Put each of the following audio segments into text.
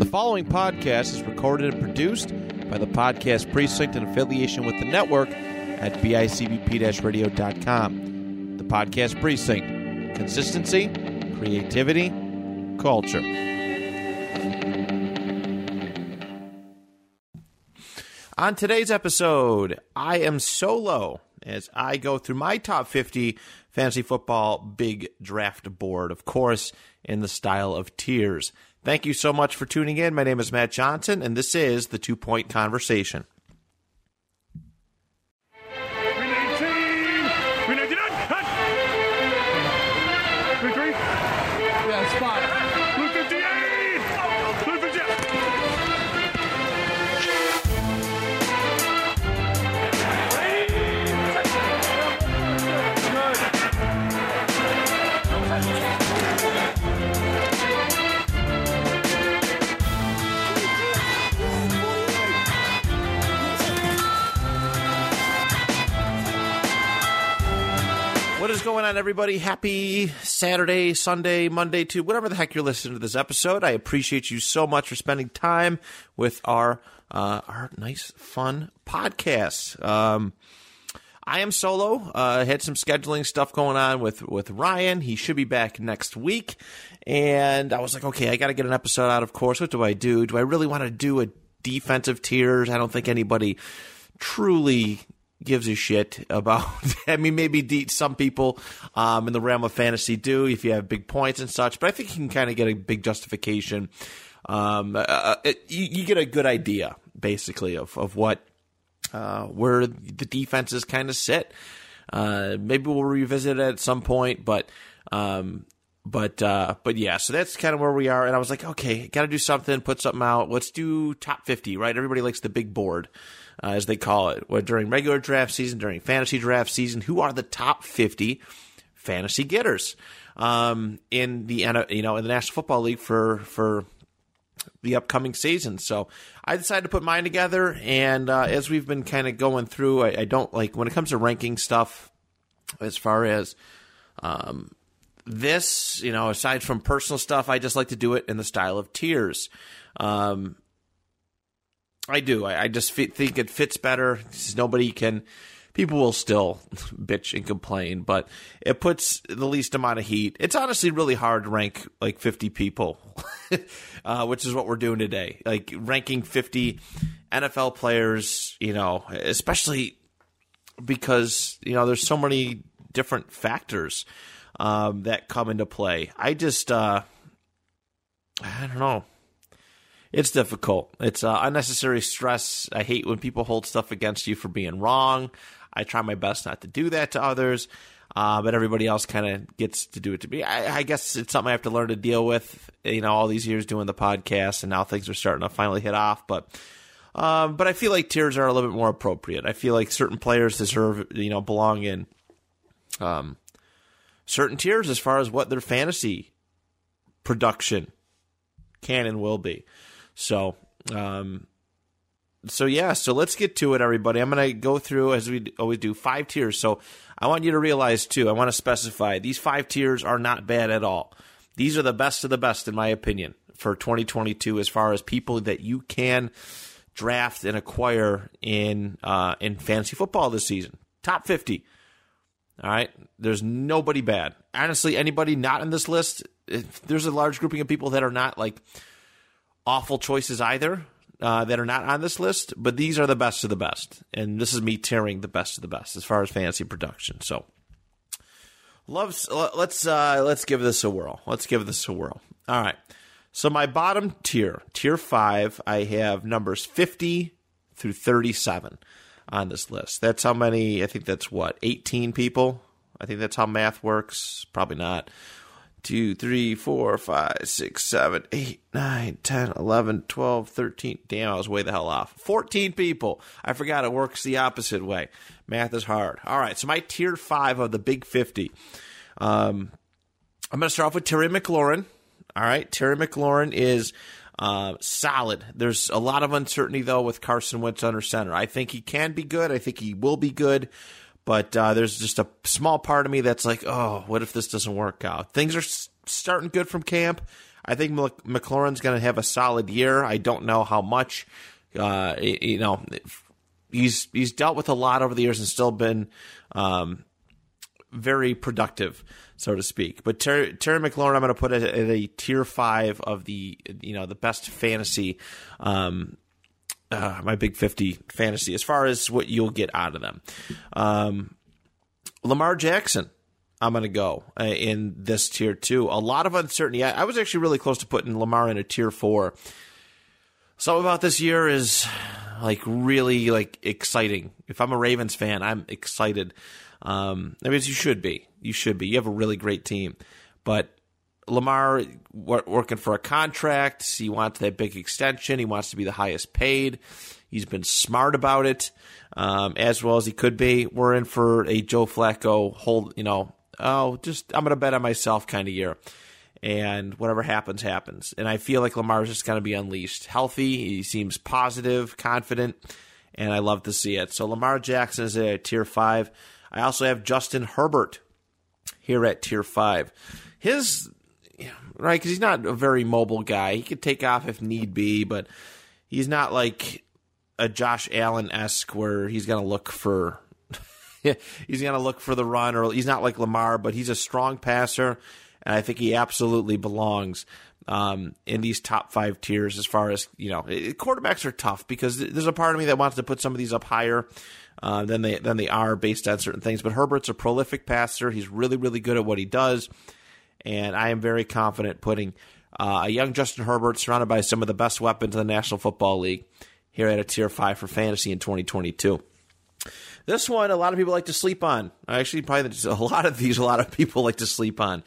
The following podcast is recorded and produced by the Podcast Precinct in affiliation with the network at bicbp radio.com. The Podcast Precinct consistency, creativity, culture. On today's episode, I am solo as I go through my top 50 fantasy football big draft board, of course, in the style of tiers. Thank you so much for tuning in. My name is Matt Johnson, and this is the Two Point Conversation. Is going on, everybody? Happy Saturday, Sunday, Monday, to whatever the heck you're listening to this episode. I appreciate you so much for spending time with our uh, our nice, fun podcast. Um, I am solo. Uh, had some scheduling stuff going on with with Ryan. He should be back next week, and I was like, okay, I got to get an episode out. Of course, what do I do? Do I really want to do a defensive tiers? I don't think anybody truly gives a shit about. I mean, maybe some people um, in the realm of fantasy do if you have big points and such, but I think you can kind of get a big justification. Um, uh, it, you, you get a good idea, basically, of of what uh, where the defenses kind of sit. Uh, maybe we'll revisit it at some point, but. Um, but uh, but yeah, so that's kind of where we are. And I was like, okay, got to do something, put something out. Let's do top fifty, right? Everybody likes the big board, uh, as they call it. Well, during regular draft season, during fantasy draft season, who are the top fifty fantasy getters um, in the you know in the National Football League for for the upcoming season. So I decided to put mine together, and uh, as we've been kind of going through, I, I don't like when it comes to ranking stuff as far as um, this, you know, aside from personal stuff, I just like to do it in the style of tiers. Um, I do. I, I just fi- think it fits better. Nobody can. People will still bitch and complain, but it puts the least amount of heat. It's honestly really hard to rank like 50 people, uh, which is what we're doing today. Like ranking 50 NFL players, you know, especially because, you know, there's so many different factors um, that come into play. I just, uh, I don't know. It's difficult. It's uh, unnecessary stress. I hate when people hold stuff against you for being wrong. I try my best not to do that to others, uh, but everybody else kind of gets to do it to me. I, I guess it's something I have to learn to deal with. You know, all these years doing the podcast, and now things are starting to finally hit off. But um, but I feel like tiers are a little bit more appropriate. I feel like certain players deserve, you know, belong in um, certain tiers as far as what their fantasy production can and will be. So, um, so yeah, so let's get to it, everybody. I'm going to go through as we always do five tiers. So I want you to realize too. I want to specify these five tiers are not bad at all. These are the best of the best, in my opinion, for 2022 as far as people that you can draft and acquire in uh, in fantasy football this season. Top 50. All right. There's nobody bad. Honestly, anybody not in this list, if there's a large grouping of people that are not like awful choices either uh, that are not on this list, but these are the best of the best. And this is me tearing the best of the best as far as fantasy production. So loves let's uh, let's give this a whirl. Let's give this a whirl. All right. So my bottom tier, tier five, I have numbers fifty through thirty-seven on this list. That's how many. I think that's what eighteen people. I think that's how math works. Probably not. Two, three, four, five, six, seven, eight, nine, ten, eleven, twelve, thirteen. Damn, I was way the hell off. 14 people. I forgot it works the opposite way. Math is hard. All right, so my tier five of the big 50. Um, I'm going to start off with Terry McLaurin. All right, Terry McLaurin is uh, solid. There's a lot of uncertainty, though, with Carson Wentz under center. I think he can be good. I think he will be good. But uh, there's just a small part of me that's like, oh, what if this doesn't work out? Things are s- starting good from camp. I think McLaurin's going to have a solid year. I don't know how much. Uh, you know, he's he's dealt with a lot over the years and still been um, very productive, so to speak. But Terry, Terry McLaurin, I'm going to put it at a tier five of the you know the best fantasy. Um, uh, my big 50 fantasy as far as what you'll get out of them. Um, Lamar Jackson, I'm going to go uh, in this tier two. A lot of uncertainty. I, I, was actually really close to putting Lamar in a tier four. Something about this year is like really like exciting. If I'm a Ravens fan, I'm excited. Um, I mean, you should be. You should be. You have a really great team, but Lamar working for a contract. He wants that big extension. He wants to be the highest paid. He's been smart about it, um, as well as he could be. We're in for a Joe Flacco hold, you know, oh, just I'm going to bet on myself kind of year. And whatever happens, happens. And I feel like Lamar's just going to be unleashed. Healthy. He seems positive, confident, and I love to see it. So Lamar Jackson is at tier five. I also have Justin Herbert here at tier five. His, right, because he's not a very mobile guy. He could take off if need be, but he's not like a Josh Allen esque where he's going to look for he's going to look for the run, or he's not like Lamar, but he's a strong passer, and I think he absolutely belongs um, in these top five tiers. As far as you know, quarterbacks are tough because there's a part of me that wants to put some of these up higher. Uh, than they than they are based on certain things, but Herbert's a prolific passer. He's really really good at what he does, and I am very confident putting uh, a young Justin Herbert surrounded by some of the best weapons in the National Football League here at a tier five for fantasy in 2022. This one, a lot of people like to sleep on. Actually, probably a lot of these, a lot of people like to sleep on.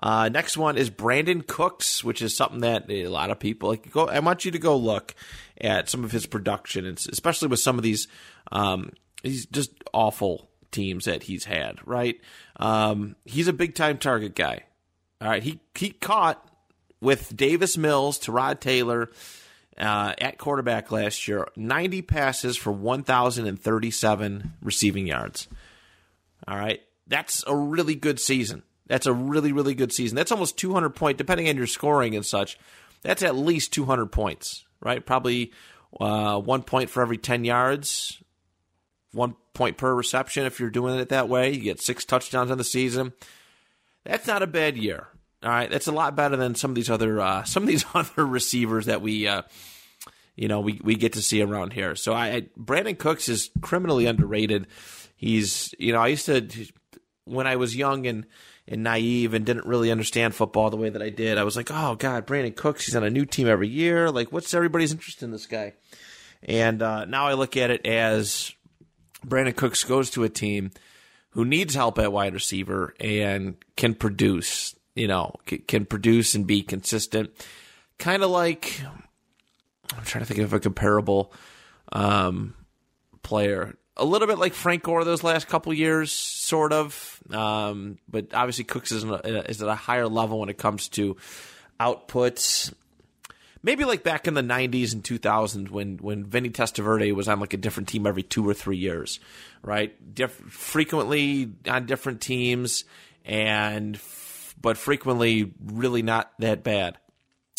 Uh, next one is Brandin Cooks, which is something that a lot of people like. Go, I want you to go look at some of his production, especially with some of these, um, these just awful teams that he's had. Right? Um, he's a big time target guy. All right, he he caught with Davis Mills Tyrod Taylor uh, at quarterback last year 90 passes for 1,037 receiving yards. All right. That's a really good season. That's a really, really good season. That's almost 200 point, depending on your scoring and such. That's at least 200 points, right? Probably uh, one point for every 10 yards, one point per reception if you're doing it that way. You get six touchdowns in the season. That's not a bad year. All right, that's a lot better than some of these other uh, some of these other receivers that we uh, you know we we get to see around here. So I, I Brandin Cooks is criminally underrated. He's you know I used to when I was young and and naive and didn't really understand football the way that I did. I was like, oh god, Brandin Cooks, he's on a new team every year. Like, what's everybody's interest in this guy? And uh, now I look at it as Brandin Cooks goes to a team who needs help at wide receiver and can produce you know, can produce and be consistent. Kind of like, I'm trying to think of a comparable um, player. A little bit like Frank Gore those last couple years, sort of. Um, but obviously, Cooks is, a, is at a higher level when it comes to outputs. Maybe like back in the '90s and 2000s when when Vinny Testaverde was on like a different team every two or three years, right? Diff- frequently on different teams and but frequently really not that bad.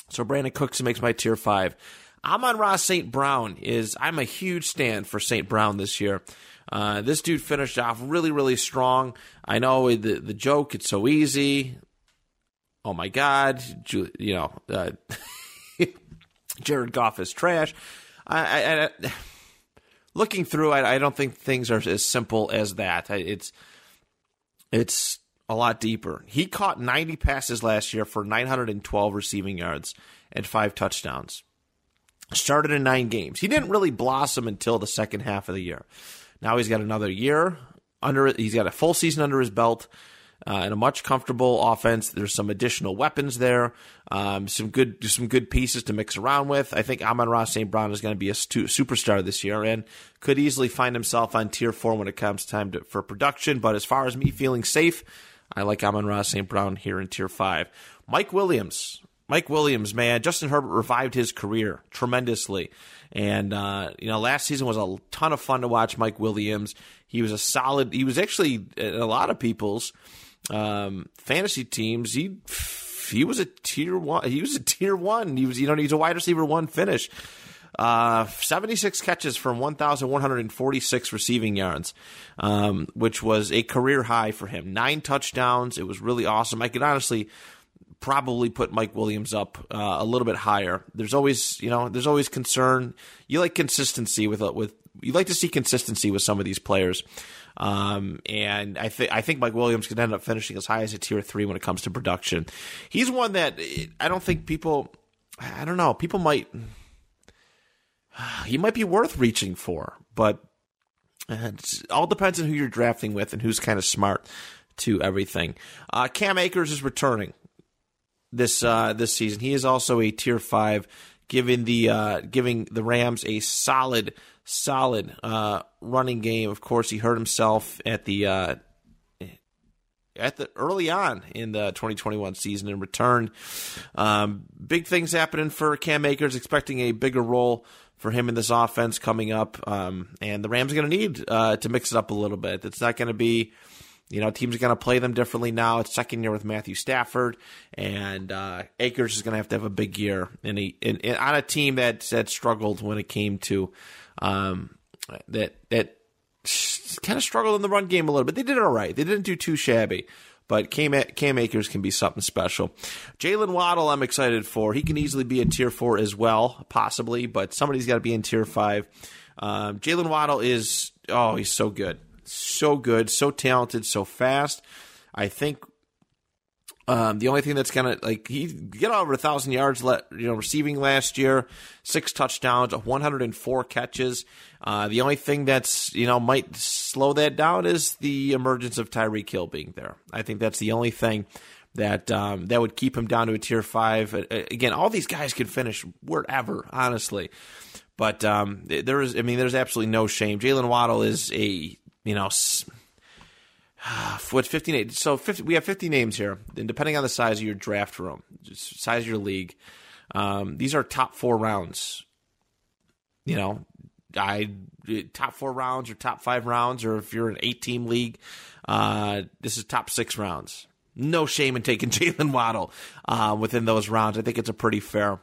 So Brandin Cooks makes my tier five. Amon-Ra St. Brown is I'm a huge stand for St. Brown this year. Uh, this dude finished off really, really strong. I know the the joke, it's so easy. Oh my God, you know, uh, Jared Goff is trash. I, I, I looking through, I, I, don't think things are as simple as that. It's it's a lot deeper. He caught 90 passes last year for 912 receiving yards and five touchdowns. Started in nine games. He didn't really blossom until the second half of the year. Now he's got another year under. He's got a full season under his belt. Uh, and a much comfortable offense. There's some additional weapons there, um, some good some good pieces to mix around with. I think Amon-Ra St. Brown is going to be a stu- superstar this year and could easily find himself on tier four when it comes time to, for production. But as far as me feeling safe, I like Amon-Ra St. Brown here in tier five. Mike Williams. Mike Williams, man, Justin Herbert revived his career tremendously. And, uh, you know, last season was a ton of fun to watch Mike Williams. He was a solid, he was actually, a lot of people's um, fantasy teams, he he was a tier one. He was a tier one. He was, you know, he's a wide receiver one finish. Uh, 76 catches from 1,146 receiving yards, um, which was a career high for him. Nine touchdowns. It was really awesome. I could honestly probably put Mike Williams up uh, a little bit higher. There's always, you know, there's always concern. You like consistency with with you like to see consistency with some of these players. Um, and I think I think Mike Williams could end up finishing as high as a tier three when it comes to production. He's one that I don't think people. I don't know. People might. He might be worth reaching for, but it all depends on who you're drafting with and who's kind of smart to everything. Uh, Cam Akers is returning this uh, this season. He is also a tier five, giving the uh, giving the Rams a solid solid uh, running game. Of course, he hurt himself at the uh, at the early on in the 2021 season and returned. Um, big things happening for Cam Akers, expecting a bigger role for him in this offense coming up. Um, and the Rams are going to need uh, to mix it up a little bit. It's not going to be. You know, teams are going to play them differently now. It's second year with Matthew Stafford, and uh, Akers is going to have to have a big year in a, in, in, on a team that that struggled when it came to um, that that kind of struggled in the run game a little bit. They did it all right. They didn't do too shabby. But Cam, Cam Akers can be something special. Jaylen Waddle, I'm excited for. He can easily be in tier four as well, possibly, but somebody's got to be in tier five. Um, Jaylen Waddle is, oh, he's so good. So good, so talented, so fast. I think um, the only thing that's gonna like he get over a thousand yards, let you know, receiving last year, six touchdowns, 104 catches. Uh, the only thing that's you know might slow that down is the emergence of Tyreek Hill being there. I think that's the only thing that um, that would keep him down to a tier five. Again, all these guys could finish wherever, honestly. But um, there is, I mean, there's absolutely no shame. Jaylen Waddle is a you know What's 15? So 50, we have 50 names here, and depending on the size of your draft room, size of your league, um, these are top four rounds. You know, I top four rounds or top five rounds, or if you're an eight team league, uh, this is top six rounds. No shame in taking Jaylen Waddle uh, within those rounds. I think it's a pretty fair.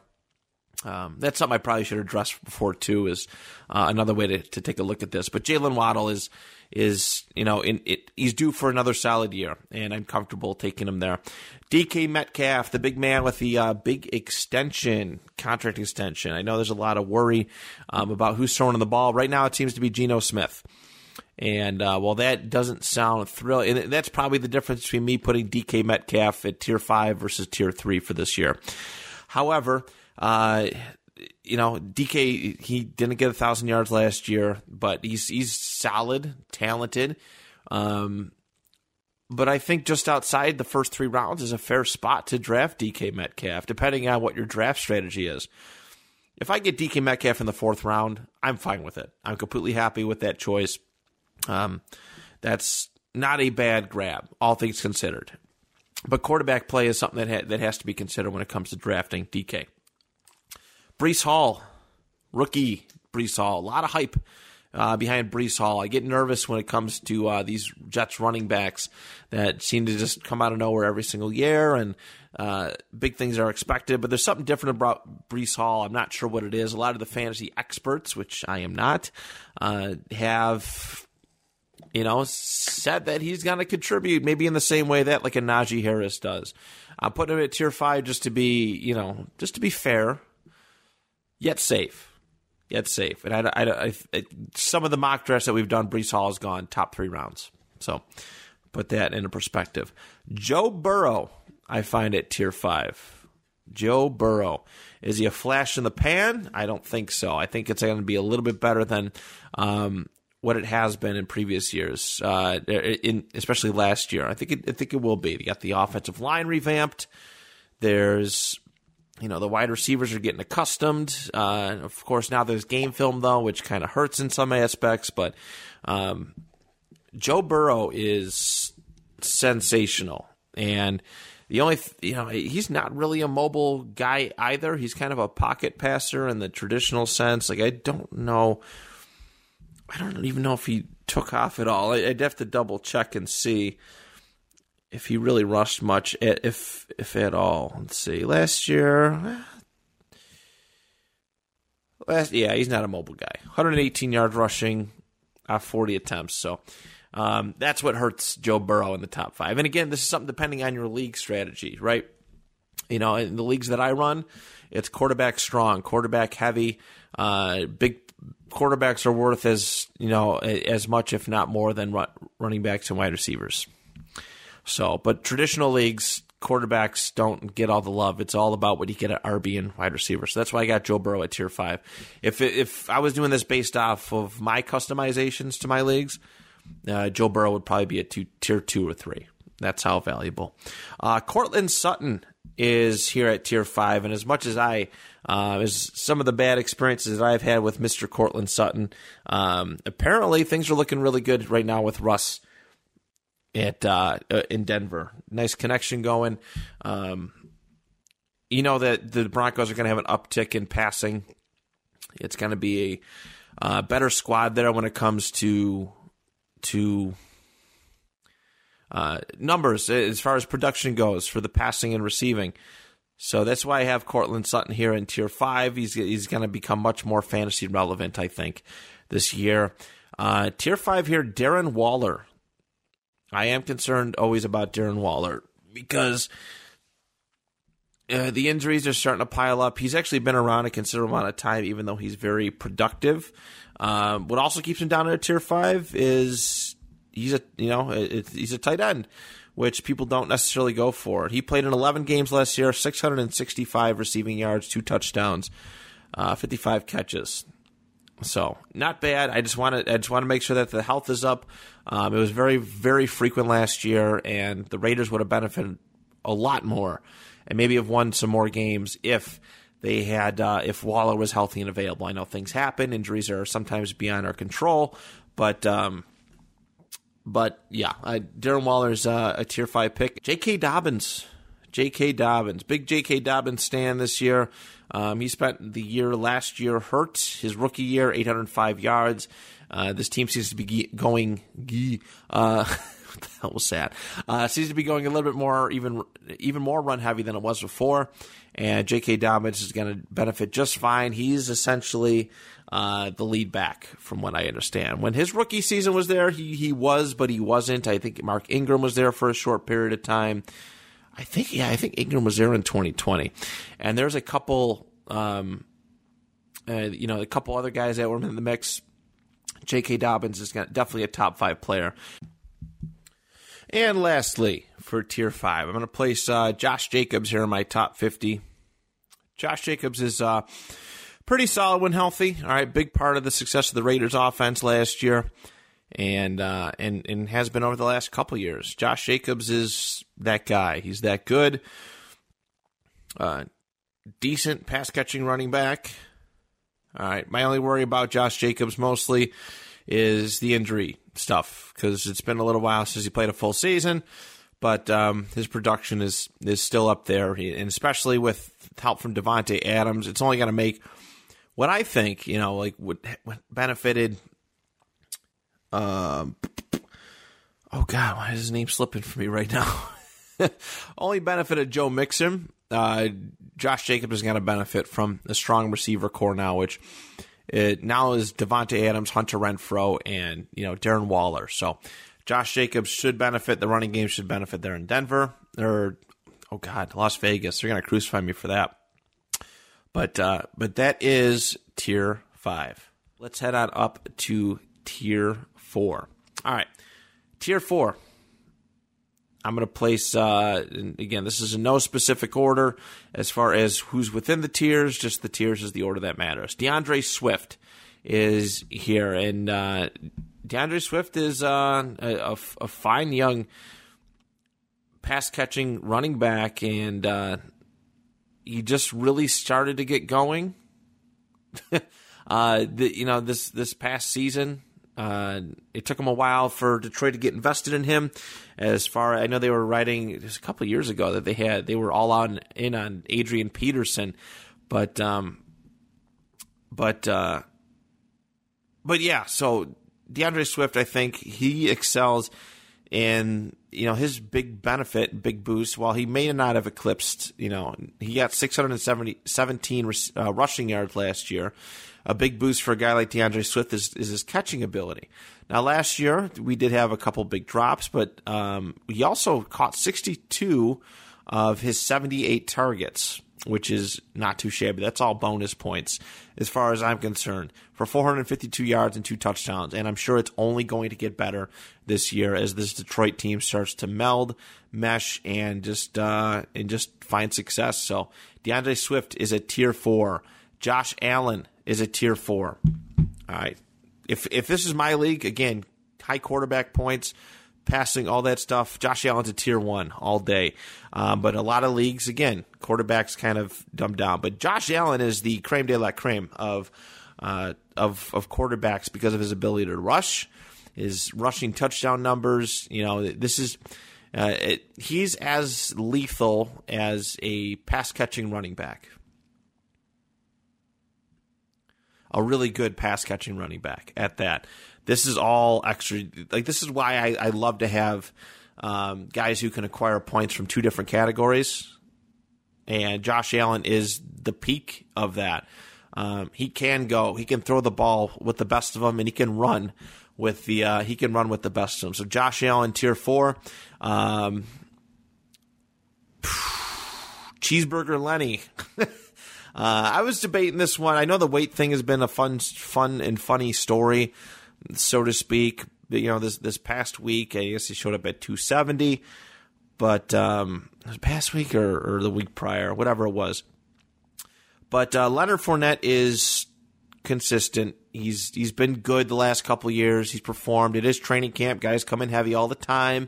Um, that's something I probably should address before too. Is uh, another way to, to take a look at this. But Jaylen Waddle is is you know in, it, he's due for another solid year, and I'm comfortable taking him there. DK Metcalf, the big man with the uh, big extension, contract extension. I know there's a lot of worry um, about who's throwing the ball. Right now, it seems to be Geno Smith. And uh, while that doesn't sound thrilling, and that's probably the difference between me putting DK Metcalf at tier five versus tier three for this year. However, uh, you know, DK he didn't get a thousand yards last year, but he's he's solid, talented. Um, but I think just outside the first three rounds is a fair spot to draft DK Metcalf, depending on what your draft strategy is. If I get DK Metcalf in the fourth round, I'm fine with it. I'm completely happy with that choice. Um, that's not a bad grab, all things considered. But quarterback play is something that ha- that has to be considered when it comes to drafting DK. Breece Hall, rookie Breece Hall. A lot of hype uh, behind Breece Hall. I get nervous when it comes to uh, these Jets running backs that seem to just come out of nowhere every single year, and uh, big things are expected. But there's something different about Breece Hall. I'm not sure what it is. A lot of the fantasy experts, which I am not, uh, have you know, said that he's going to contribute maybe in the same way that like a Najee Harris does. I'm putting him at tier five just to be, you know, just to be fair yet safe. Yet safe. And I, I, I, I some of the mock drafts that we've done, Breece Hall has gone top three rounds. So put that into perspective. Joe Burrow, I find at tier five. Joe Burrow. Is he a flash in the pan? I don't think so. I think it's going to be a little bit better than um, what it has been in previous years, uh, in especially last year. I think it, I think it will be. They got the offensive line revamped. There's you know the wide receivers are getting accustomed. Uh, of course, now there's game film though, which kind of hurts in some aspects. But um, Joe Burrow is sensational, and the only th- you know he's not really a mobile guy either. He's kind of a pocket passer in the traditional sense. Like I don't know, I don't even know if he took off at all. I'd have to double check and see. If he really rushed much, if if at all. Let's see. Last year, last yeah, he's not a mobile guy. 118 yards rushing, uh, 40 attempts. So um, that's what hurts Joe Burrow in the top five. And again, this is something depending on your league strategy, right? You know, in the leagues that I run, it's quarterback strong, quarterback heavy. Uh, big quarterbacks are worth as you know as much, if not more, than running backs and wide receivers. So, but traditional leagues, quarterbacks don't get all the love. It's all about what you get at RB and wide receiver. So that's why I got Joe Burrow at tier five. If if I was doing this based off of my customizations to my leagues, uh, Joe Burrow would probably be at two, tier two or three. That's how valuable. Uh, Courtland Sutton is here at tier five, and as much as I, uh, as some of the bad experiences that I've had with Mister Courtland Sutton, um, apparently things are looking really good right now with Russ at uh, uh, in Denver. Nice connection going. Um, you know that the Broncos are going to have an uptick in passing. It's going to be a uh, better squad there when it comes to to uh, numbers as far as production goes for the passing and receiving. So that's why I have Courtland Sutton here in tier five. He's he's going to become much more fantasy relevant, I think, this year. Uh, tier five here, Darren Waller. I am concerned always about Darren Waller because uh, the injuries are starting to pile up. He's actually been around a considerable amount of time, even though he's very productive. Um, what also keeps him down at a tier five is he's a you know he's a tight end, which people don't necessarily go for. He played in 11 games last year, 665 receiving yards, two touchdowns, uh, 55 catches. So not bad. I just want to I just want to make sure that the health is up. Um, it was very very frequent last year, and the Raiders would have benefited a lot more, and maybe have won some more games if they had uh, if Waller was healthy and available. I know things happen, injuries are sometimes beyond our control, but um, but yeah, Darren Waller's uh, a tier five pick. J.K. Dobbins, J.K. Dobbins, big J.K. Dobbins stand this year. Um, he spent the year last year hurt. His rookie year, 805 yards. Uh, this team seems to be going. Uh, what the hell was that? Uh, seems to be going a little bit more, even even more run heavy than it was before. And J.K. Dobbins is going to benefit just fine. He's essentially uh, the lead back, from what I understand. When his rookie season was there, he he was, but he wasn't. I think Mark Ingram was there for a short period of time. I think yeah, I think Ingram was there in 2020, and there's a couple, um, uh, you know, a couple other guys that were in the mix. J.K. Dobbins is definitely a top five player. And lastly, for tier five, I'm going to place uh, Josh Jacobs here in my top 50. Josh Jacobs is uh, pretty solid when healthy. All right, big part of the success of the Raiders' offense last year and uh, and and has been over the last couple years. Josh Jacobs is that guy. He's that good. Uh, decent pass catching running back. All right. My only worry about Josh Jacobs mostly is the injury stuff because it's been a little while since he played a full season. But um, his production is is still up there, and especially with help from Davante Adams, it's only going to make what I think you know like what, what benefited um, oh God, why is his name slipping for me right now? Only benefited Joe Mixon. Uh, Josh Jacobs is going to benefit from a strong receiver core now, which it now is Davante Adams, Hunter Renfrow, and you know Darren Waller. So Josh Jacobs should benefit. The running game should benefit there in Denver or oh God, Las Vegas. They're going to crucify me for that. But uh, but that is tier five. Let's head on up to tier four. All right, tier four. I'm going to place, uh, again, this is in no specific order as far as who's within the tiers, just the tiers is the order that matters. D'Andre Swift is here, and uh, D'Andre Swift is uh, a, a, fine young pass catching running back, and uh, he just really started to get going. uh, the, you know, this this past season, uh, it took them a while for Detroit to get invested in him. As far I know, they were writing just a couple years ago that they had they were all on in on Adrian Peterson, but um, but uh, but yeah. So D'Andre Swift, I think he excels in you know his big benefit, big boost. While he may not have eclipsed, you know, he got 617 uh, rushing yards last year. A big boost for a guy like D'Andre Swift is, is his catching ability. Now, last year we did have a couple big drops, but um, he also caught 62 of his 78 targets which is not too shabby. That's all bonus points as far as I'm concerned for 452 yards and two touchdowns. And I'm sure it's only going to get better this year as this Detroit team starts to meld, mesh, and just uh, and just find success. So D'Andre Swift is a tier four. Josh Allen is a tier four. All right. If if this is my league again, high quarterback points passing, all that stuff. Josh Allen's a tier one all day. Um, but a lot of leagues, again, quarterbacks kind of dumbed down. But Josh Allen is the creme de la creme of uh, of of quarterbacks because of his ability to rush, his rushing touchdown numbers. You know, this is. Uh, it, he's as lethal as a pass catching running back. A really good pass catching running back at that. This is all extra. Like this is why I, I love to have um, guys who can acquire points from two different categories. And Josh Allen is the peak of that. Um, he can go. He can throw the ball with the best of them, and he can run with the. Uh, he can run with the best of them. So Josh Allen, tier four. Um, cheeseburger Lenny. uh, I was debating this one. I know the weight thing has been a fun, fun and funny story so to speak. You know, this this past week, I guess he showed up at 270, but um, past week or, or the week prior, whatever it was. But uh, Leonard Fournette is consistent. He's he's been good the last couple years. He's performed. It is training camp. Guys come in heavy all the time,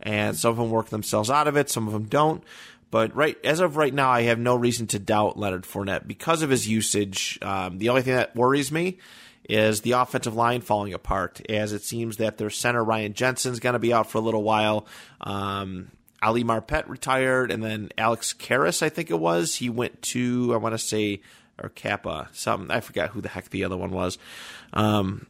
and some of them work themselves out of it. Some of them don't. But right as of right now, I have no reason to doubt Leonard Fournette because of his usage. Um, the only thing that worries me is the offensive line falling apart as it seems that their center Ryan Jensen's going to be out for a little while. Um, Ali Marpet retired, and then Alex Karras, I think it was, he went to I want to say or Kappa, something I forgot who the heck the other one was. Um,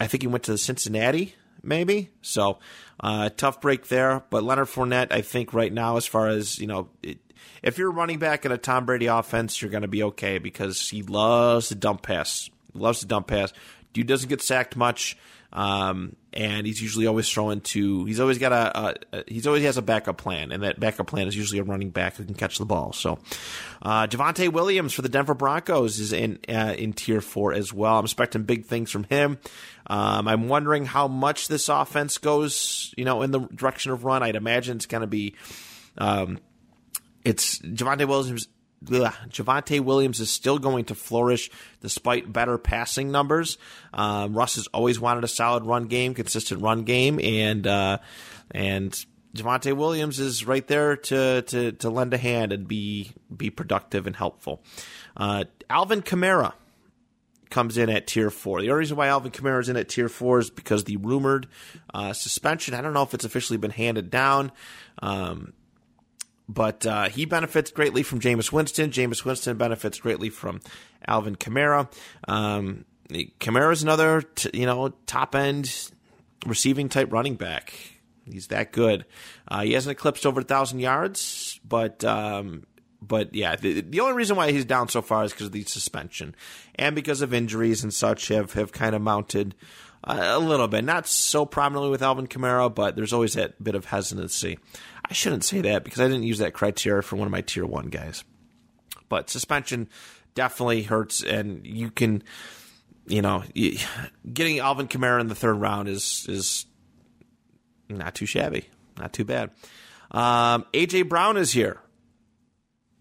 I think he went to the Cincinnati, maybe. So uh, tough break there. But Leonard Fournette, I think right now, as far as you know, it, if you're running back in a Tom Brady offense, you're going to be okay because he loves to dump pass he loves to dump pass. Dude doesn't get sacked much, um, and he's usually always throwing to. He's always got a, a, He's always has a backup plan, and that backup plan is usually a running back who can catch the ball. So, uh, Javonte Williams for the Denver Broncos is in uh, in tier four as well. I'm expecting big things from him. Um, I'm wondering how much this offense goes, you know, in the direction of run. I'd imagine it's going to be. Um, it's Javonte Williams Javonte Williams is still going to flourish despite better passing numbers. Um, Russ has always wanted a solid run game, consistent run game, and uh, and Javonte Williams is right there to, to to lend a hand and be be productive and helpful. Uh, Alvin Kamara comes in at tier four. The only reason why Alvin Kamara is in at tier four is because the rumored uh, suspension. I don't know if it's officially been handed down. Um, but uh, he benefits greatly from Jameis Winston. Jameis Winston benefits greatly from Alvin Kamara. Um, Kamara is another, t- you know, top end receiving type running back. He's that good. Uh, he hasn't eclipsed over a thousand yards, but um, but yeah, the, the only reason why he's down so far is because of the suspension and because of injuries and such have have kind of mounted a little bit. Not so prominently with Alvin Kamara, but there's always that bit of hesitancy. I shouldn't say that because I didn't use that criteria for one of my tier one guys. But suspension definitely hurts, and you can, you know, getting Alvin Kamara in the third round is is not too shabby, not too bad. Um, AJ Brown is here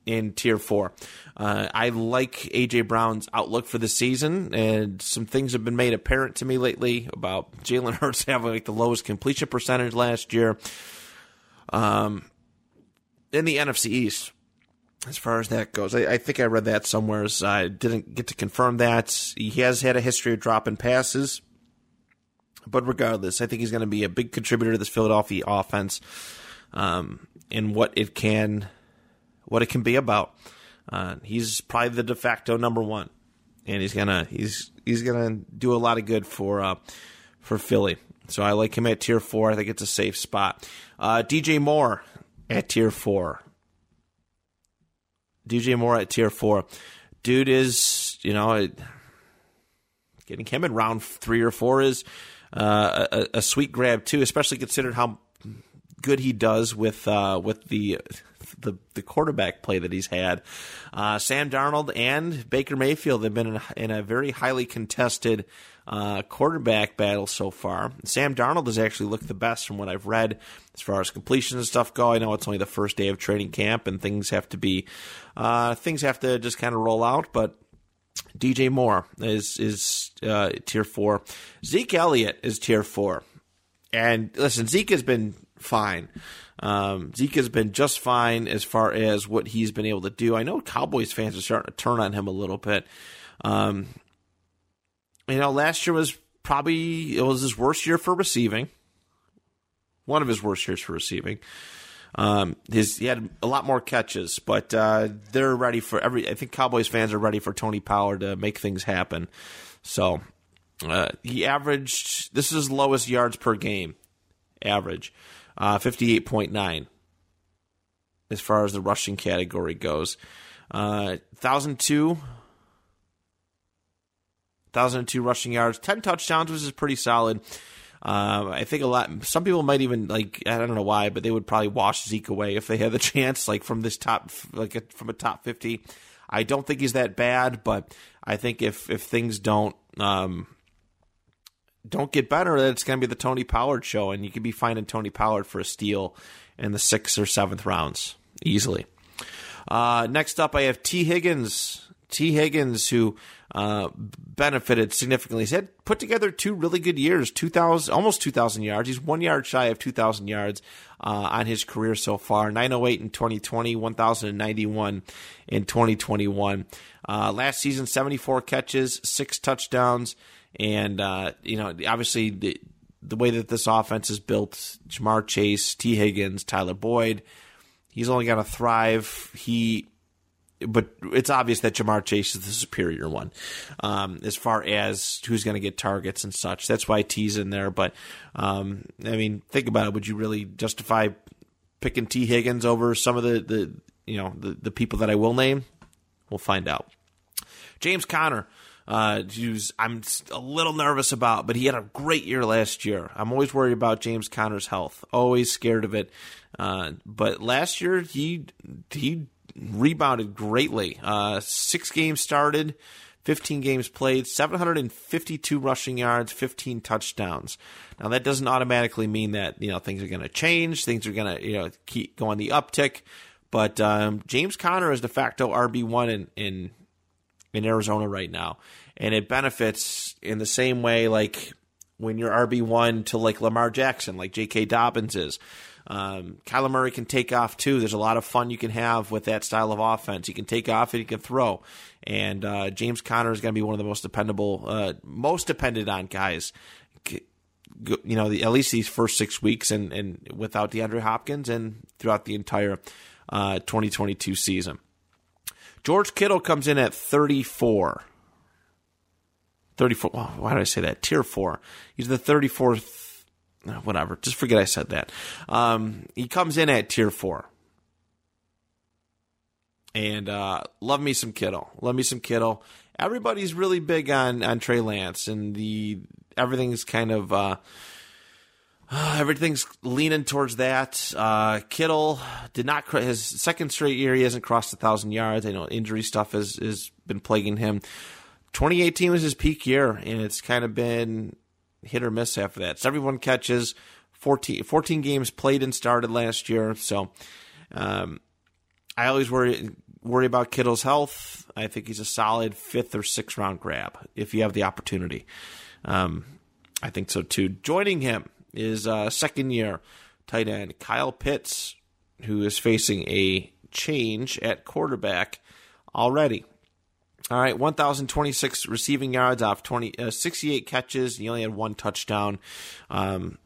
in tier four. Uh, I like AJ Brown's outlook for the season, and some things have been made apparent to me lately about Jalen Hurts having like the lowest completion percentage last year. Um, in the NFC East, as far as that goes, I, I think I read that somewhere. So I didn't get to confirm that. He has had a history of dropping passes. But regardless, I think he's going to be a big contributor to this Philadelphia offense um, and what it can what it can be about. Uh, he's probably the de facto number one, and he's gonna he's he's gonna do a lot of good for uh, for Philly. So I like him at tier four. I think it's a safe spot. Uh, DJ Moore at tier four. DJ Moore at tier four. Dude is, you know, getting him in round three or four is uh, a, a, sweet grab too, especially considering how good he does with uh, with the the the quarterback play that he's had. Uh, Sam Darnold and Baker Mayfield have been in a, in a very highly contested uh, quarterback battle so far. Sam Darnold has actually looked the best from what I've read as far as completions and stuff go. I know it's only the first day of training camp and things have to be uh, things have to just kind of roll out, but. DJ Moore is is uh, tier four. Zeke Elliott is tier four. And listen, Zeke has been fine. Um, Zeke has been just fine as far as what he's been able to do. I know Cowboys fans are starting to turn on him a little bit. Um, you know, last year was probably it was his worst year for receiving. One of his worst years for receiving. Um, his he had a lot more catches, but uh, they're ready for every. I think Cowboys fans are ready for Tony Pollard to make things happen. So uh, he averaged this is lowest yards per game average uh, 58.9 as far as the rushing category goes. Uh, 1,002. 1,002 rushing yards, 10 touchdowns, which is pretty solid. Um, I think a lot. Some people might even like. I don't know why, but they would probably wash Zeke away if they had the chance, like from this top, like from a top fifty. I don't think he's that bad, but I think if if things don't um, don't get better, it's going to be the Tony Pollard show, and you could be finding Tony Pollard for a steal in the sixth or seventh rounds easily. Uh, next up, I have Tee Higgins. Tee Higgins, who uh, benefited significantly. He's had put together two really good years, two thousand, almost two thousand yards. He's one yard shy of two thousand yards uh, on his career so far. Nine oh eight in twenty twenty, one thousand and ninety one in twenty twenty one. Uh, last season, seventy four catches, six touchdowns. And, uh, you know, obviously the, the way that this offense is built, Ja'Marr Chase, Tee Higgins, Tyler Boyd, he's only going to thrive. He, but it's obvious that Ja'Marr Chase is the superior one um, as far as who's going to get targets and such. That's why T's in there. But um, I mean, think about it. Would you really justify picking Tee Higgins over some of the, the you know the, the people that I will name? We'll find out. James Conner uh, who's I'm a little nervous about, but he had a great year last year. I'm always worried about James Conner's health, always scared of it. Uh, but last year he he rebounded greatly. Uh, six games started. 15 games played, 752 rushing yards, 15 touchdowns. Now that doesn't automatically mean that you know things are going to change, things are going to you know keep going the uptick. But um, James Conner is de facto RB one in, in in Arizona right now. And it benefits in the same way like when you're RB1 to like Lamar Jackson, like J.K. Dobbins is. Um, Kyler Murray can take off too. There's a lot of fun you can have with that style of offense. He can take off and he can throw. And uh, James Conner is going to be one of the most dependable, uh, most dependent on guys. You know, the, at least these first six weeks, and, and without DeAndre Hopkins, and throughout the entire uh, 2022 season. George Kittle comes in at 34. 34. why did I say that? Tier 4. He's the 34th. Whatever. Just forget I said that. Um, he comes in at tier 4. And uh, love me some Kittle. Love me some Kittle. Everybody's really big on, on Trey Lance, and the everything's kind of. Uh, uh, everything's leaning towards that. Uh, Kittle did not his second straight year. He hasn't crossed a thousand yards. I know injury stuff has has been plaguing him. 2018 was his peak year, and it's kind of been hit or miss after that. 71 catches, 14, 14 games played and started last year. So um, I always worry worry about Kittle's health. I think he's a solid fifth or sixth round grab if you have the opportunity. Um, I think so too. Joining him is uh, second year tight end Kyle Pitts, who is facing a change at quarterback already. All right, 1,026 receiving yards off 20, uh, 68 catches. He only had one touchdown. Um,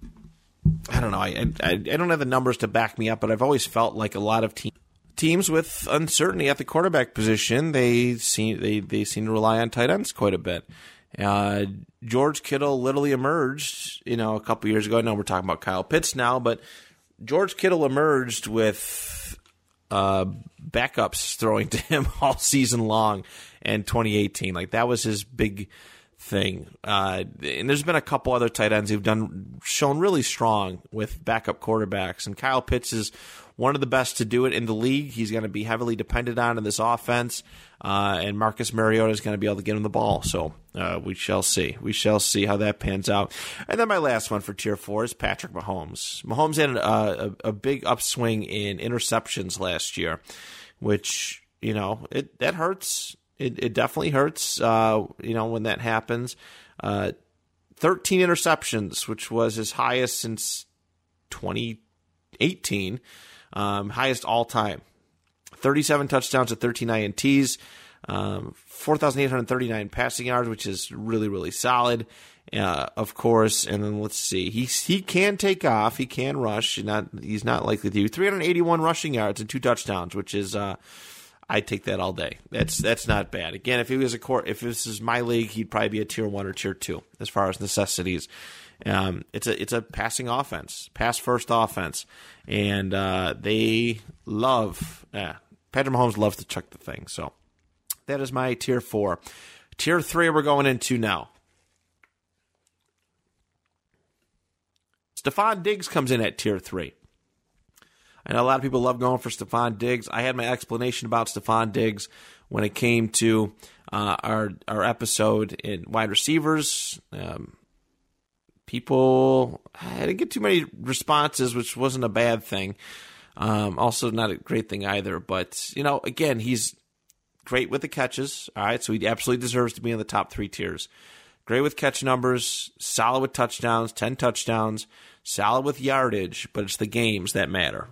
I don't know. I, I, I don't have the numbers to back me up, but I've always felt like a lot of teams teams with uncertainty at the quarterback position, they seem they, they seem to rely on tight ends quite a bit. Uh, George Kittle literally emerged, you know, a couple years ago. I know we're talking about Kyle Pitts now, but George Kittle emerged with uh, backups throwing to him all season long in 2018. Like that was his big thing. Uh, and there's been a couple other tight ends who've done shown really strong with backup quarterbacks. And Kyle Pitts is one of the best to do it in the league. He's going to be heavily depended on in this offense, uh, and Marcus Mariota is going to be able to get him the ball. So uh, we shall see. We shall see how that pans out. And then my last one for Tier Four is Patrick Mahomes. Mahomes had a, a, a big upswing in interceptions last year, which you know it that hurts. It, it definitely hurts. Uh, you know when that happens. Uh, 13 interceptions, which was his highest since 2018 um, highest all time. 37 touchdowns to 13 INTs, um, 4,839 passing yards, which is really, really solid. Uh, of course, and then let's see. He he can take off. He can rush. Not he's not likely to. 381 rushing yards and two touchdowns, which is uh, I take that all day. That's that's not bad. Again, if he was a court, if this is my league, he'd probably be a tier one or tier two as far as necessities. Um, it's a it's a passing offense, pass first offense, and uh, they love. Patrick Mahomes loves to chuck the thing. So that is my tier four. Tier three, we're going into now. Stefon Diggs comes in at tier three. I know a lot of people love going for Stefon Diggs. I had my explanation about Stefon Diggs when it came to uh, our our episode in wide receivers. Um, people I didn't get too many responses, which wasn't a bad thing. Um, also, not a great thing either. But you know, again, he's great with the catches. All right, so he absolutely deserves to be in the top three tiers. Great with catch numbers, solid with touchdowns, ten touchdowns, solid with yardage. But it's the games that matter.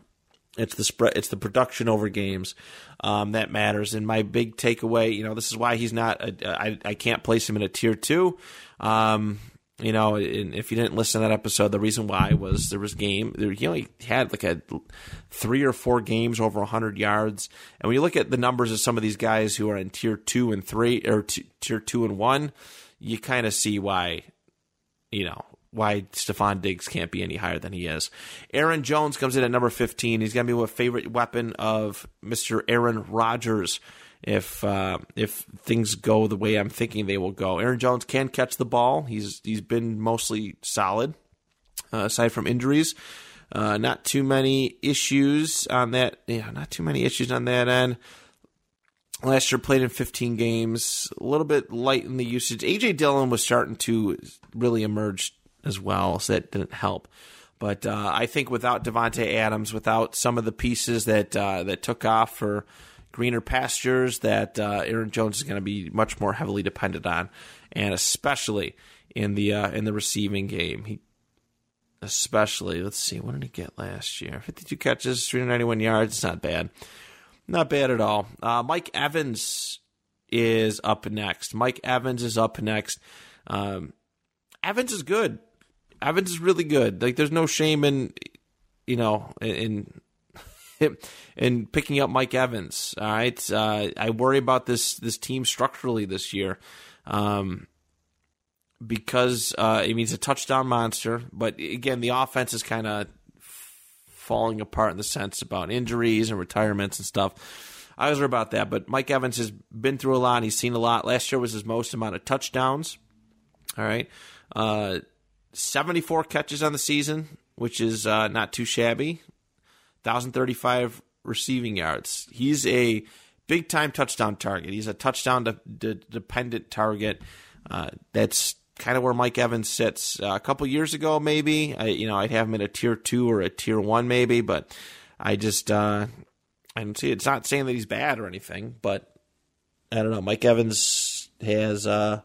It's the spread. It's the production over games um, that matters. And my big takeaway, you know, this is why he's not. A, I I can't place him in a tier two. Um, you know, if you didn't listen to that episode, the reason why was there was game. He only had like a three or four games over 100 yards. And when you look at the numbers of some of these guys who are in tier two and three, or t- tier two and one, you kind of see why, you know, why Stefon Diggs can't be any higher than he is. Aaron Jones comes in at number 15. He's going to be a favorite weapon of Mr. Aaron Rodgers if uh, if things go the way I'm thinking they will go. Aaron Jones can catch the ball. He's he's been mostly solid, uh, aside from injuries. Uh, not too many issues on that. Yeah, not too many issues on that end. Last year played in 15 games, a little bit light in the usage. AJ Dillon was starting to really emerge as well, so that didn't help. But uh, I think without Davante Adams, without some of the pieces that uh, that took off for greener pastures that uh, Aaron Jones is going to be much more heavily dependent on, and especially in the uh, in the receiving game. He especially let's see, what did he get last year? Fifty two catches, three hundred ninety one yards. It's not bad, not bad at all. Uh, Mike Evans is up next. Mike Evans is up next. Um, Evans is good. Evans is really good. Like there's no shame in you know in and picking up Mike Evans. All right, uh, I worry about this this team structurally this year. Um, because uh, I mean he's a touchdown monster, but again the offense is kind of falling apart in the sense about injuries and retirements and stuff. I was worried about that, but Mike Evans has been through a lot. He's seen a lot. Last year was his most amount of touchdowns. All right, uh, seventy-four catches on the season, which is uh, not too shabby. 1,035 receiving yards. He's a big time touchdown target. He's a touchdown de- de- dependent target. Uh, that's kind of where Mike Evans sits. Uh, a couple years ago, maybe I, you know, I'd have him in a tier two or a tier one, maybe, but I just uh, I don't see. It's not saying that he's bad or anything, but I don't know. Mike Evans has uh,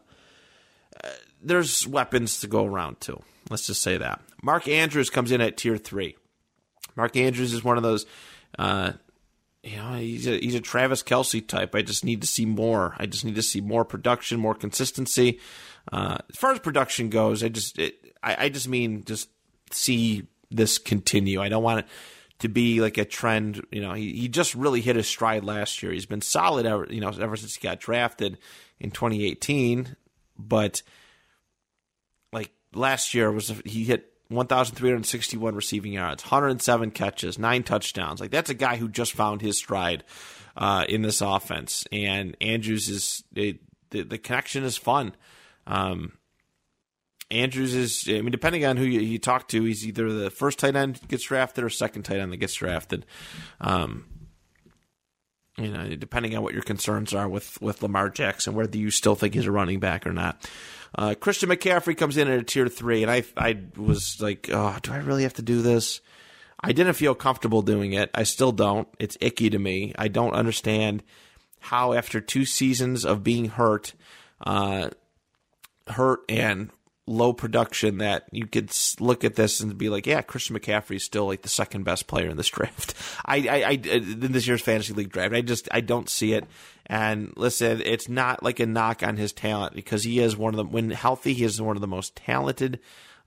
uh there's weapons to go around too. Let's just say that. Mark Andrews comes in at tier three. Mark Andrews is one of those. Uh, you know, he's a, he's a Travis Kelce type. I just need to see more. I just need to see more production, more consistency. Uh, as far as production goes, I just it, I, I just mean just see this continue. I don't want it to be like a trend. You know, he, he just really hit his stride last year. He's been solid ever you know ever since he got drafted in 2018. but like last year was he hit 1,361 receiving yards, 107 catches, nine touchdowns. Like that's a guy who just found his stride uh, in this offense, and Andrews is it, the the connection is fun. Um, Andrews is, I mean, depending on who you, you, talk to, he's either the first tight end gets drafted or second tight end that gets drafted. Um, you know, depending on what your concerns are with, with Lamar Jackson, whether you still think he's a running back or not. Uh, Christian McCaffrey comes in at a tier three, and I I was like, oh, do I really have to do this? I didn't feel comfortable doing it. I still don't. It's icky to me. I don't understand how after two seasons of being hurt, uh, hurt and low production that you could look at this and be like, yeah, Christian McCaffrey is still like the second best player in this draft. I, I, I, in this year's fantasy league draft, I just, I don't see it. And listen, it's not like a knock on his talent because he is one of the, when healthy, he is one of the most talented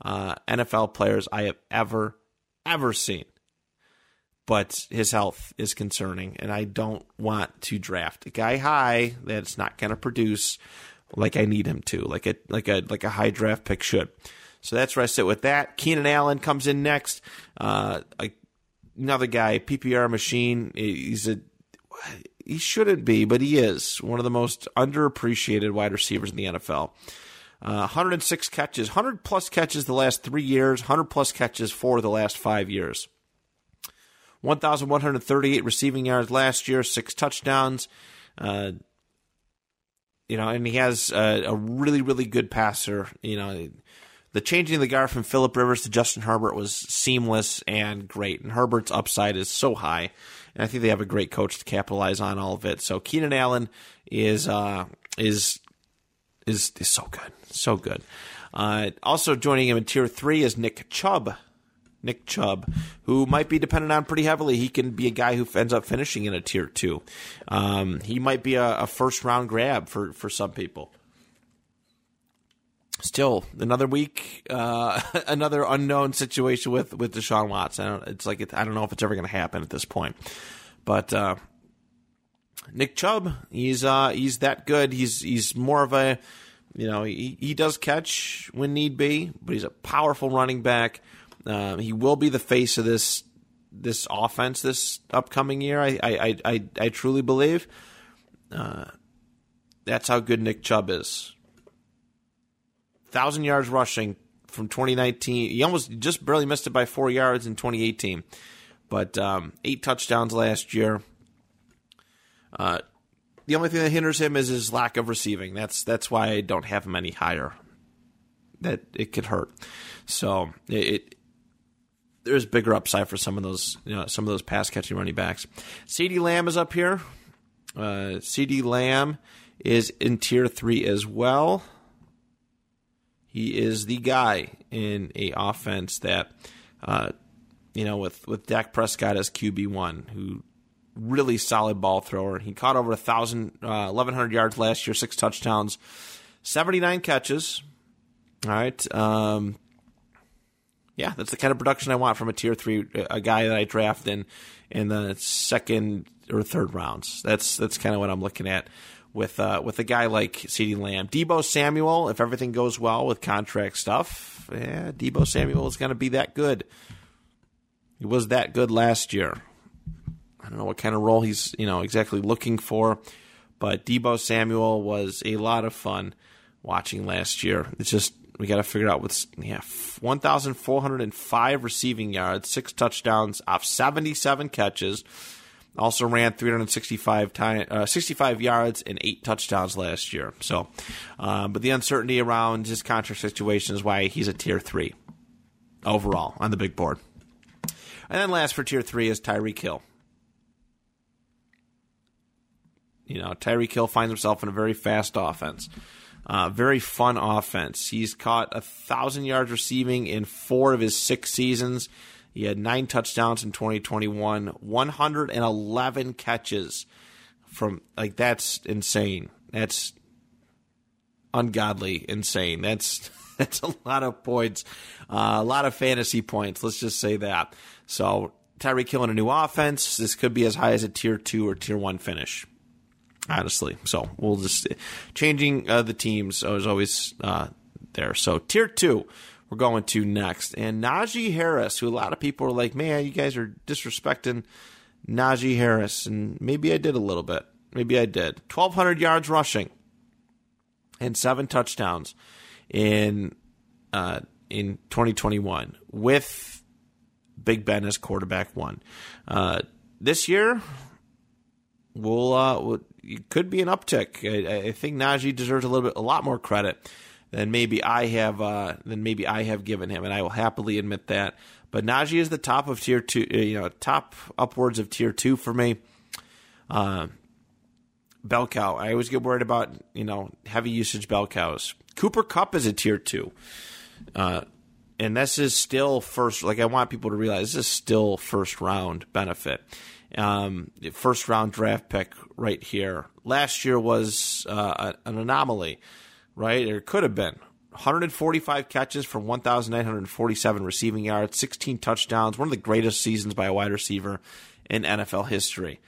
uh, NFL players I have ever, ever seen. But his health is concerning, and I don't want to draft a guy high that's not going to produce like I need him to, like a like a like a high draft pick should. So that's where I sit with that. Keenan Allen comes in next. Uh, another guy, PPR machine. He's a he shouldn't be, but he is one of the most underappreciated wide receivers in the NFL. Uh, 106 catches, 100 plus catches the last three years, 100 plus catches for the last five years. 1,138 receiving yards last year, six touchdowns. Uh, you know, and he has a, a, really, really good passer. You know, the changing of the guard from Philip Rivers to Justin Herbert was seamless and great. And Herbert's upside is so high, and I think they have a great coach to capitalize on all of it. So Keenan Allen is uh, is is is so good, so good. Uh, also joining him in tier three is Nick Chubb. Nick Chubb, who might be dependent on pretty heavily. He can be a guy who ends up finishing in a tier two. Um, he might be a, a, first round grab for, for some people. Still, another week, uh, another unknown situation with, with Deshaun Watson. it's like it, I don't know if it's ever going to happen at this point, but uh, Nick Chubb, he's uh, he's that good. He's he's more of a you know he, he does catch when need be, but he's a powerful running back um, he will be the face of this this offense this upcoming year. I I I, I truly believe. Uh, that's how good Nick Chubb is. Thousand yards rushing from 2019. He almost just barely missed it by four yards in 2018, but um, eight touchdowns last year. Uh, the only thing that hinders him is his lack of receiving. That's that's why I don't have him any higher. That it could hurt. So it there's bigger upside for some of those you know, some of those pass catching running backs. CeeDee Lamb is up here. Uh, CeeDee Lamb is in tier three as well. He is the guy in a offense that, uh, you know, with with Dak Prescott as QB one, who really solid ball thrower. He caught over a uh, eleven hundred yards last year, six touchdowns, seventy nine catches. All right, um, yeah, that's the kind of production I want from a tier three, a guy that I draft in in the second or third rounds. That's that's kind of what I'm looking at with uh, with a guy like CeeDee Lamb, Deebo Samuel. If everything goes well with contract stuff, yeah, Deebo Samuel is going to be that good. He was that good last year. I don't know what kind of role he's you know exactly looking for, but Deebo Samuel was a lot of fun watching last year. It's just we got to figure out what's yeah 1405 receiving yards six touchdowns off 77 catches also ran 365 time, uh, 65 yards and eight touchdowns last year so uh, but the uncertainty around his contract situation is why he's a tier three overall on the big board and then last for tier three is Tyreek Hill you know Tyreek Hill finds himself in a very fast offense uh, very fun offense. He's caught a thousand yards receiving in four of his six seasons. He had nine touchdowns in 2021, 111 catches from like that's insane. That's ungodly insane. That's that's a lot of points, uh, a lot of fantasy points. Let's just say that. So Tyreek Hill in a new offense. This could be as high as a tier two or tier one finish. honestly. So we'll just changing uh, the teams is always uh, there. So tier two, we're going to next, and Najee Harris, who a lot of people are like, man, you guys are disrespecting Najee Harris, and maybe I did a little bit. Maybe I did. Twelve hundred yards rushing and seven touchdowns in uh, in 2021 with Big Ben as quarterback one. Uh, this year, we'll, uh, we'll, it could be an uptick. I, I, think Najee deserves a little bit, a lot more credit than maybe I have, uh, maybe I have given him, and I will happily admit that. But Najee is the top of tier two, uh, you know, top upwards of tier two for me. Uh, bell cow. I always get worried about you know heavy usage bell cows. Cooper Kupp is a tier two, uh, and this is still first. Like I want people to realize this is still first round benefit. Um, first round draft pick right here. Last year was uh, an anomaly, right? Or could have been. 145 catches for 1,947 receiving yards, 16 touchdowns, one of the greatest seasons by a wide receiver in NFL history.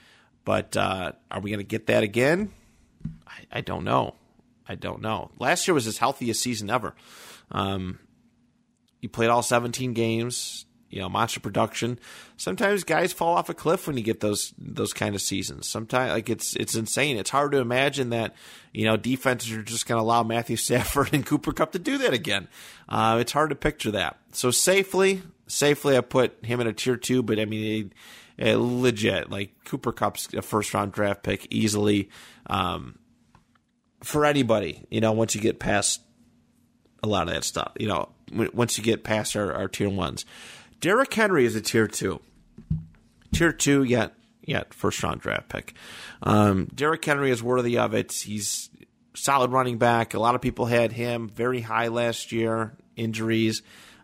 But uh, are we going to get that again? I, I, don't know. I don't know. Last year was his healthiest season ever. Um, he played all 17 games. You know, monster production. Sometimes guys fall off a cliff when you get those those kind of seasons. Sometimes, like it's it's insane. It's hard to imagine that you know defenses are just going to allow Matthew Stafford and Cooper Kupp to do that again. Uh, it's hard to picture that. So safely, safely, I put him in a tier two. But I mean, uh, legit. Like Cooper Kupp's a first round draft pick easily um, for anybody. You know, once you get past a lot of that stuff, you know, once you get past our, our tier ones, Derrick Henry is a tier two. Tier two, yet yet first round draft pick. Um, Derrick Henry is worthy of it. He's solid running back. A lot of people had him very high last year. Injuries.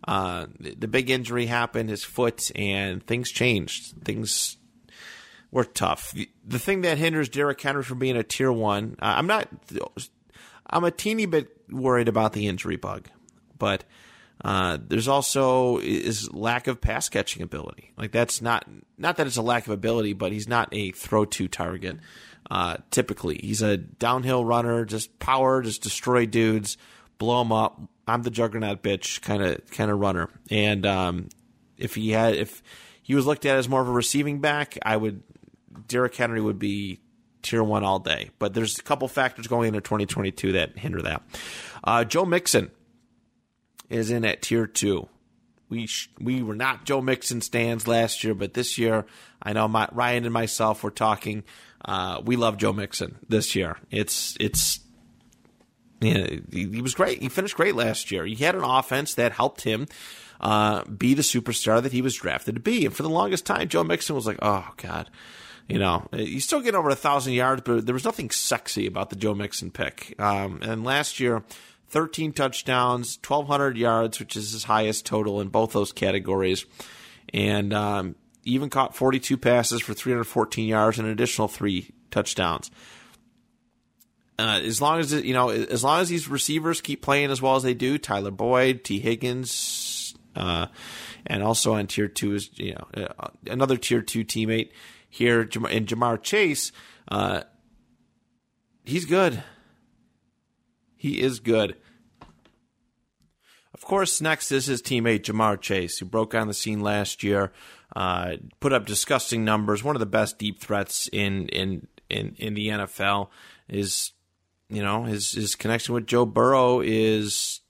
Uh, the big injury happened, his foot, and things changed. Things were tough. The thing that hinders Derrick Henry from being a tier one, uh, I'm not, I'm a teeny bit worried about the injury bug, but uh, there's also is lack of pass catching ability. Like that's not not that it's a lack of ability, but he's not a throw to target. Uh, typically, he's a downhill runner, just power, just destroy dudes, blow them up, I'm the juggernaut bitch kind of kind of runner. And um, if he had if he was looked at as more of a receiving back, I would Derrick Henry would be tier one all day. But there's a couple factors going into 2022 that hinder that. Uh, Joe Mixon is in at tier two. We sh- we were not Joe Mixon stands last year, but this year I know my, Ryan and myself were talking. Uh, we love Joe Mixon this year. It's it's yeah, he, he was great. He finished great last year. He had an offense that helped him uh, be the superstar that he was drafted to be. And for the longest time, Joe Mixon was like, oh, God. You know, he's still getting over a thousand yards, but there was nothing sexy about the Joe Mixon pick. Um, and last year, 13 touchdowns, 1,200 yards, which is his highest total in both those categories. And um, even caught 42 passes for 314 yards and an additional three touchdowns. Uh, as long as you know, as long as these receivers keep playing as well as they do, Tyler Boyd, Tee Higgins, uh, and also on tier two is you know uh, another tier two teammate here in Ja'Marr Chase. Uh, he's good. He is good. Of course, next is his teammate Ja'Marr Chase, who broke on the scene last year, uh, put up disgusting numbers. One of the best deep threats in in in, in the NFL is you know, his his connection with Joe Burrow is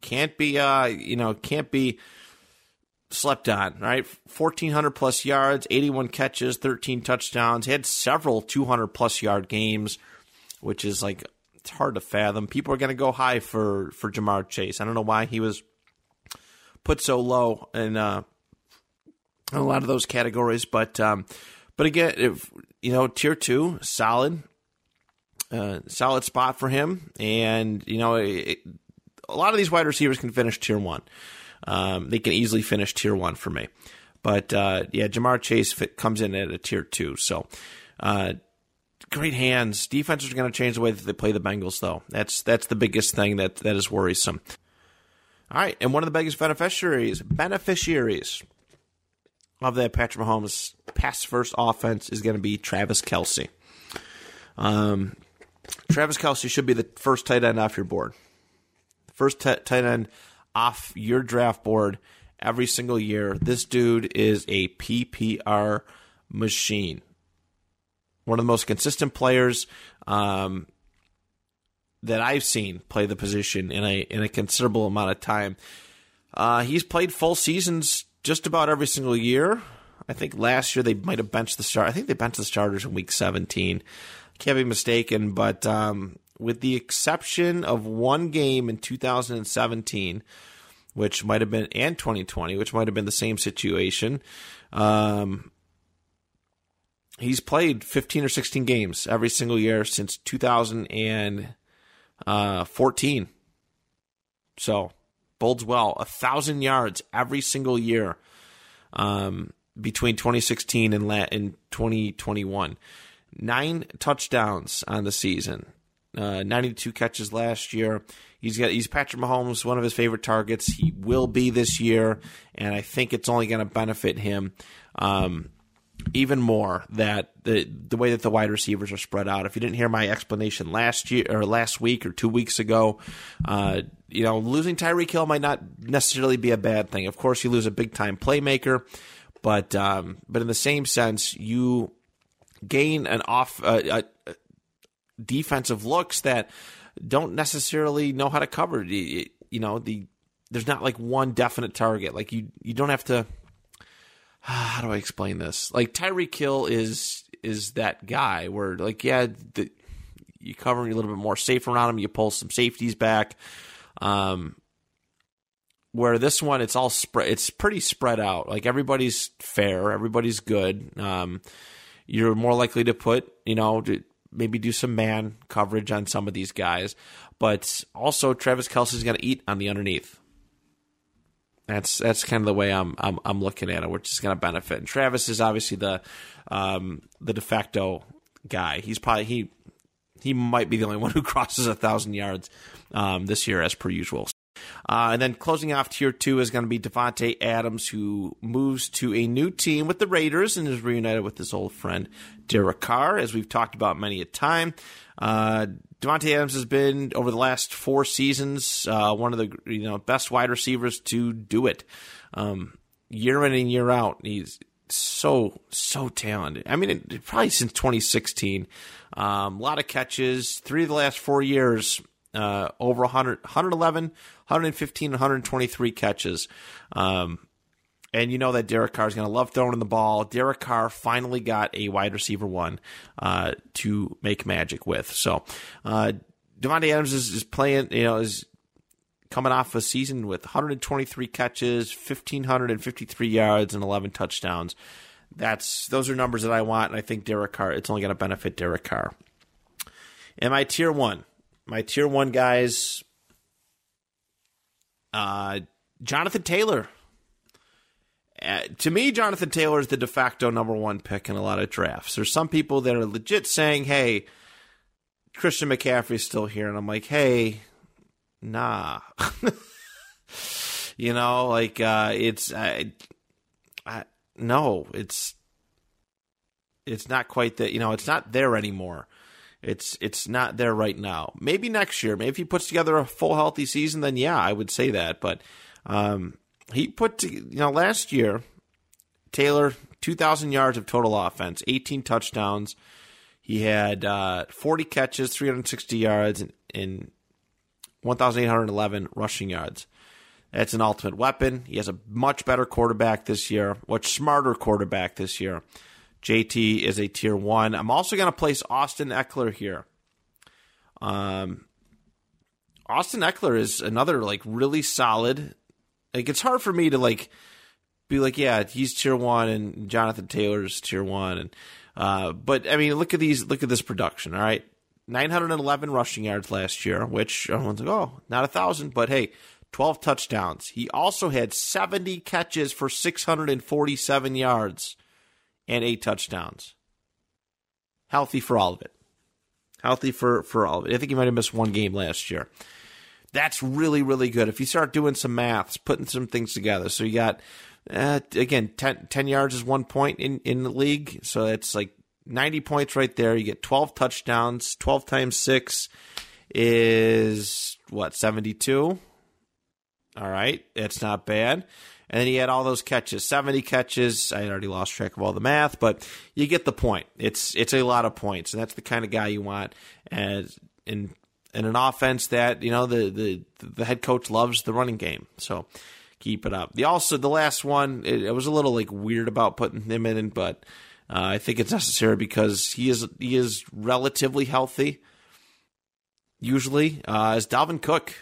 can't be uh you know can't be slept on. Right, fourteen hundred plus yards, eighty one catches, thirteen touchdowns. He had several two hundred plus yard games, which is like it's hard to fathom. People are going to go high for for Ja'Marr Chase. I don't know why he was put so low in, uh, in a lot of those categories, but um, but again, if you know, tier two, solid uh, solid spot for him. And, you know, it, a lot of these wide receivers can finish tier one. Um, they can easily finish tier one for me. But, uh, yeah, Ja'Marr Chase comes in at a tier two. So, uh, great hands. Defenses are going to change the way that they play the Bengals, though. That's that's the biggest thing that that is worrisome. All right, and one of the biggest beneficiaries beneficiaries of that Patrick Mahomes pass first offense is going to be Travis Kelce. Um, Travis Kelce should be the first tight end off your board. First t- tight end off your draft board every single year. This dude is a PPR machine. One of the most consistent players um, that I've seen play the position in a in a considerable amount of time. Uh, he's played full seasons just about every single year. I think last year they might have benched the start. I think they benched the starters in week 17. Can't be mistaken, but um, with the exception of one game in 2017, which might have been and 2020, which might have been the same situation. Um, he's played 15 or 16 games every single year since 2014. So bodes well. A thousand yards every single year um, between 2016 and in 2021. Nine touchdowns on the season. Uh, 92 catches last year. He's got he's Patrick Mahomes, one of his favorite targets. He will be this year, and I think it's only going to benefit him um, even more that the the way that the wide receivers are spread out. If you didn't hear my explanation last year or last week or two weeks ago, uh, you know losing Tyreek Hill might not necessarily be a bad thing. Of course, you lose a big time playmaker, but um, but in the same sense, you gain an off uh, uh, defensive looks that don't necessarily know how to cover. You, you know the there's not like one definite target. Like you you don't have to. How do I explain this? Like Tyreek Hill is is that guy where like yeah the, you cover him a little bit more safe around him. You pull some safeties back. Um, where this one it's all spread it's pretty spread out like everybody's fair everybody's good um, you're more likely to put you know maybe do some man coverage on some of these guys but also travis kelce's going to eat on the underneath that's that's kind of the way I'm I'm, I'm looking at it, which is going to benefit. And Travis is obviously the um, the de facto guy. He's probably he he might be the only one who crosses a thousand yards um, this year, as per usual. Uh, and then closing off tier two is going to be Davante Adams, who moves to a new team with the Raiders and is reunited with his old friend Derek Carr, as we've talked about many a time. Uh, Davante Adams has been over the last four seasons uh, one of the you know best wide receivers to do it, um, year in and year out. He's so so talented. I mean, it, probably since 2016, um, a lot of catches. Three of the last four years, uh, over 100, 111, 115, 123 catches. Um, and you know that Derek Carr is going to love throwing the ball. Derek Carr finally got a wide receiver one uh, to make magic with. So uh, Davante Adams is, is playing, you know, is coming off a season with 123 catches, 1,553 yards, and 11 touchdowns. That's those are numbers that I want, and I think Derek Carr. It's only going to benefit Derek Carr. And my tier one, my tier one guys, uh, Jonathan Taylor. Uh, to me, Jonathan Taylor is the de facto number one pick in a lot of drafts. There's some people that are legit saying, "Hey, Christian McCaffrey's still here," and I'm like, "Hey, nah." you know, like uh, it's I, I, no, it's it's not quite that. You know, it's not there anymore. It's it's not there right now. Maybe next year. Maybe if he puts together a full healthy season, then yeah, I would say that. But um, he put to, you know last year Taylor 2000 yards of total offense, 18 touchdowns. He had uh, 40 catches, 360 yards and, and 1811 rushing yards. That's an ultimate weapon. He has a much better quarterback this year, much smarter quarterback this year. JT is a tier 1. I'm also going to place Austin Ekeler here. Um Austin Ekeler is another like really solid like it's hard for me to like be like, yeah, he's tier one and Jonathan Taylor's tier one, and uh, but I mean, look at these, look at this production. All right, 911 rushing yards last year, which everyone's like, oh, not a thousand, but hey, 12 touchdowns. He also had 70 catches for 647 yards and eight touchdowns. Healthy for all of it. Healthy for for all of it. I think he might have missed one game last year. That's really, really good. If you start doing some maths, putting some things together. So you got, uh, again, 10, 10, yards is one point in, in the league. So it's like 90 points right there. You get 12 touchdowns. 12 times 6 is what, 72? All right. It's not bad. And then he had all those catches, 70 catches. I already lost track of all the math, but you get the point. It's it's a lot of points, and that's the kind of guy you want as in in an offense that, you know, the the the head coach loves the running game. So keep it up. The also the last one, it, it was a little like weird about putting him in, but uh, I think it's necessary because he is he is relatively healthy. Usually, uh, is Dalvin Cook.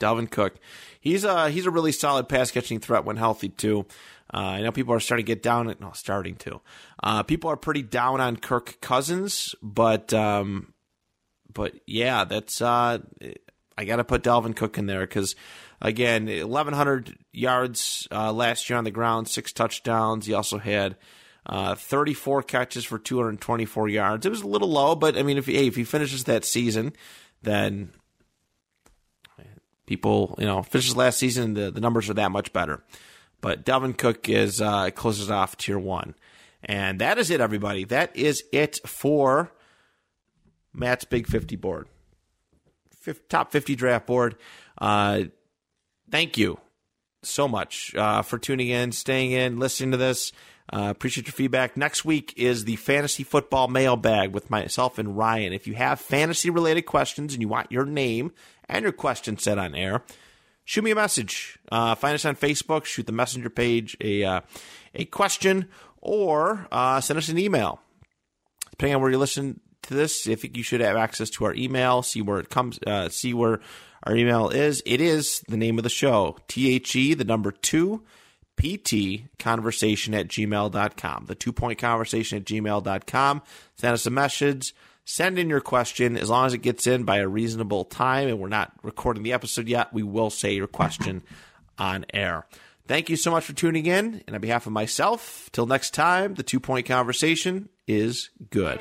Dalvin Cook, he's a he's a really solid pass catching threat when healthy too. Uh, I know people are starting to get down. No, starting to. Uh, people are pretty down on Kirk Cousins, but um, but yeah, that's uh, I got to put Dalvin Cook in there because again, 1,100 yards uh, last year on the ground, six touchdowns. He also had uh, 34 catches for 224 yards. It was a little low, but I mean, if he, hey, if he finishes that season, then people, you know, finishes last season, the, the numbers are that much better. But Dalvin Cook is uh, closes off tier one. And that is it, everybody. That is it for Matt's Big 50 board. top 50 draft board. Uh, thank you so much uh, for tuning in, staying in, listening to this. Uh, appreciate your feedback. Next week is the fantasy football mailbag with myself and Ryan. If you have fantasy related questions and you want your name and your question said on air, shoot me a message. Uh, find us on Facebook. Shoot the messenger page a uh, a question or uh, send us an email. Depending on where you listen to this, I think you should have access to our email. See where it comes. Uh, see where our email is. It is the name of the show. T H E the number two pt conversation at gmail.com. The two point conversation at gmail.com. Send us a message. Send in your question. As long as it gets in by a reasonable time and we're not recording the episode yet, we will say your question on air. Thank you so much for tuning in. And on behalf of myself, till next time, the two point conversation is good.